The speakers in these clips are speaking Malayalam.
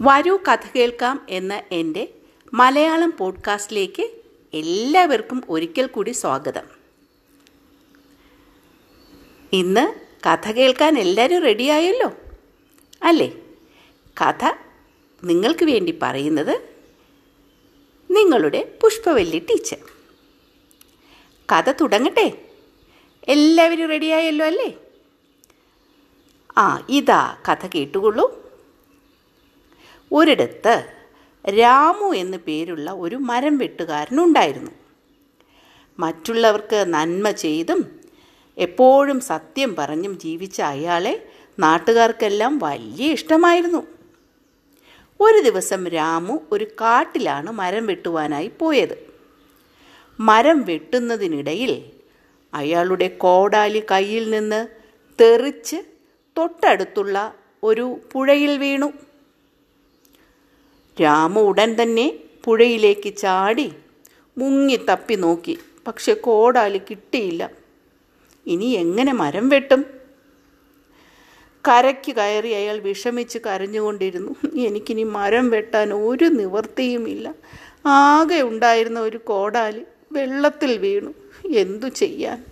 വരൂ കഥ കേൾക്കാം എന്ന എന്റെ മലയാളം പോഡ്കാസ്റ്റിലേക്ക് എല്ലാവർക്കും ഒരിക്കൽ കൂടി സ്വാഗതം. ഇന്ന് കഥ കേൾക്കാൻ എല്ലാവരും റെഡിയായല്ലോ അല്ലേ? കഥ നിങ്ങൾക്ക് വേണ്ടി പറയുന്നത് നിങ്ങളുടെ പുഷ്പവല്ലി ടീച്ചർ. കഥ തുടങ്ങട്ടെ? എല്ലാവരും റെഡിയായല്ലോ അല്ലേ? ആ ഇതാ കഥ കേട്ടുകൊള്ളൂ. ഒരിടത്ത് രാമു എന്നു പേരുള്ള ഒരു മരം വെട്ടുകാരനുണ്ടായിരുന്നു മറ്റുള്ളവർക്ക് നന്മ ചെയ്തും എപ്പോഴും സത്യം പറഞ്ഞും ജീവിച്ച അയാളെ നാട്ടുകാർക്കെല്ലാം വലിയ ഇഷ്ടമായിരുന്നു. ഒരു ദിവസം രാമു ഒരു കാട്ടിലാണ് മരം വെട്ടുവാനായി പോയത്. മരം വെട്ടുന്നതിനിടയിൽ അയാളുടെ കോടാലി കയ്യിൽ നിന്ന് തെറിച്ച് തൊട്ടടുത്തുള്ള ഒരു പുഴയിൽ വീണു. രാമു ഉടൻ തന്നെ പുഴയിലേക്ക് ചാടി മുങ്ങി തപ്പി നോക്കി. പക്ഷെ കോടാലി കിട്ടിയില്ല. ഇനി എങ്ങനെ മരം വെട്ടും? കരയ്ക്ക് കയറി അയാൾ വിഷമിച്ച് കരഞ്ഞുകൊണ്ടിരുന്നു. എനിക്കിനി മരം വെട്ടാൻ ഒരു നിവൃത്തിയുമില്ല. ആകെ ഉണ്ടായിരുന്ന ഒരു കോടാലി വെള്ളത്തിൽ വീണു. എന്തു ചെയ്യാൻ?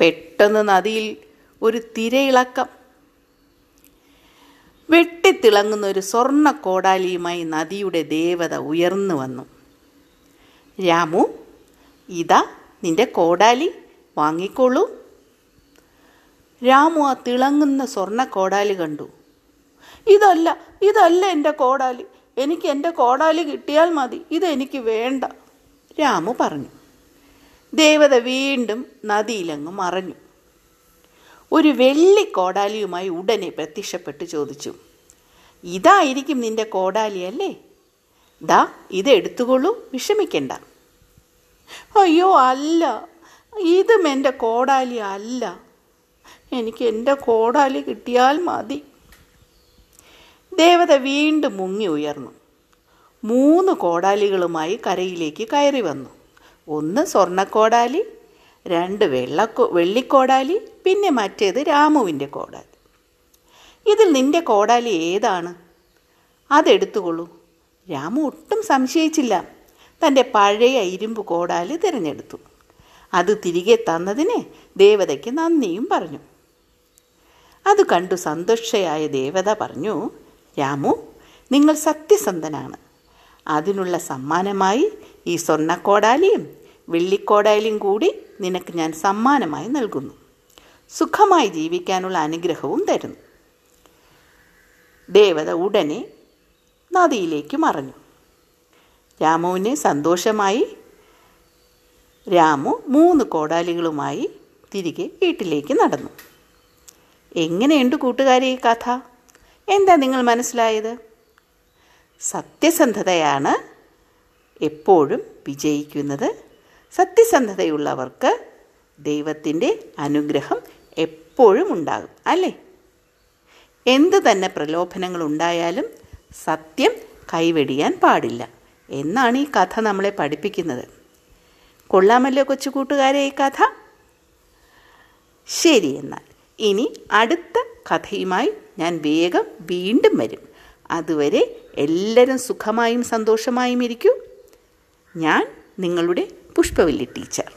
പെട്ടെന്ന് നദിയിൽ ഒരു തിരയിളക്കം വെട്ടിത്തിളങ്ങുന്ന ഒരു സ്വർണ കോടാലിയുമായി നദിയുടെ ദേവത ഉയർന്നു വന്നു. രാമു ഇതാ നിന്റെ കോടാലി വാങ്ങിക്കോളൂ. രാമു ആ തിളങ്ങുന്ന സ്വർണ കോടാലി കണ്ടു. ഇതല്ല ഇതല്ല എന്റെ കോടാലി. എനിക്ക് എന്റെ കോടാലി കിട്ടിയാൽ മതി ഇതെനിക്ക് വേണ്ട. രാമു പറഞ്ഞു. ദേവത വീണ്ടും നദിയിലങ്ങ് മറഞ്ഞു. ഒരു വെള്ളി കോടാലിയുമായി ഉടനെ പ്രത്യക്ഷപ്പെട്ട് ചോദിച്ചു ഇതായിരിക്കും നിന്റെ കോടാലി അല്ലേ? ദാ ഇത് എടുത്തുകൊള്ളൂ വിഷമിക്കണ്ട. അയ്യോ അല്ല ഇതും എന്റെ കോടാലി അല്ല. എനിക്ക് എന്റെ കോടാലി കിട്ടിയാൽ മതി. ദേവത വീണ്ടും മുങ്ങി ഉയർന്നു. മൂന്ന് കോടാലികളുമായി കരയിലേക്ക് കയറി വന്നു. ഒന്ന് സ്വർണക്കോടാലി രണ്ട് വെള്ളക്കോ വെള്ളിക്കോടാലി പിന്നെ മറ്റേത് രാമുവിന്റെ കോടാലി. ഇതിൽ നിന്റെ കോടാലി ഏതാണ്? അതെടുത്തുകൊള്ളൂ. രാമു ഒട്ടും സംശയിച്ചില്ല. തന്റെ പഴയ ഇരുമ്പ് കോടാലി തിരഞ്ഞെടുത്തു. അത് തിരികെ തന്നതിന് ദേവതയ്ക്ക് നന്ദിയും പറഞ്ഞു. അത് കണ്ടു സന്തുഷ്ടയായ ദേവത പറഞ്ഞു രാമു നിങ്ങൾ സത്യസന്ധനാണ്. അതിനുള്ള സമ്മാനമായി ഈ സ്വർണക്കോടാലിയും വെള്ളിക്കോടാലിയും കൂടി നിനക്ക് ഞാൻ സമ്മാനമായി നൽകുന്നു. സുഖമായി ജീവിക്കാനുള്ള അനുഗ്രഹവും തരുന്നു. ദേവത ഉടനെ നദിയിലേക്ക് മറഞ്ഞു. രാമുവിന് സന്തോഷമായി രാമു മൂന്ന് കോടാലികളുമായി തിരികെ വീട്ടിലേക്ക് നടന്നു. എങ്ങനെയുണ്ട് കൂട്ടുകാരെ ഈ കഥ? എന്താ നിങ്ങൾ മനസ്സിലായത്? സത്യസന്ധതയാണ് എപ്പോഴും വിജയിക്കുന്നത് സത്യസന്ധതയുള്ളവർക്ക് ദൈവത്തിന്റെ അനുഗ്രഹം എപ്പോഴും ഉണ്ടാകും അല്ലേ? എന്ത് തന്നെ പ്രലോഭനങ്ങൾ ഉണ്ടായാലും സത്യം കൈവെടിയാൻ പാടില്ല എന്നാണ് ഈ കഥ നമ്മളെ പഠിപ്പിക്കുന്നത്. കൊള്ളാമല്ലോ കൊച്ചു കൂട്ടുകാരെ ഈ കഥ? ശരി എന്നാൽ ഇനി അടുത്ത കഥയുമായി ഞാൻ വേഗം വീണ്ടും വരും. അതുവരെ എല്ലാവരും സുഖമായും സന്തോഷമായും ഇരിക്കൂ. ഞാൻ നിങ്ങളുടെ പുഷ്പവല്ലി ടീച്ചർ.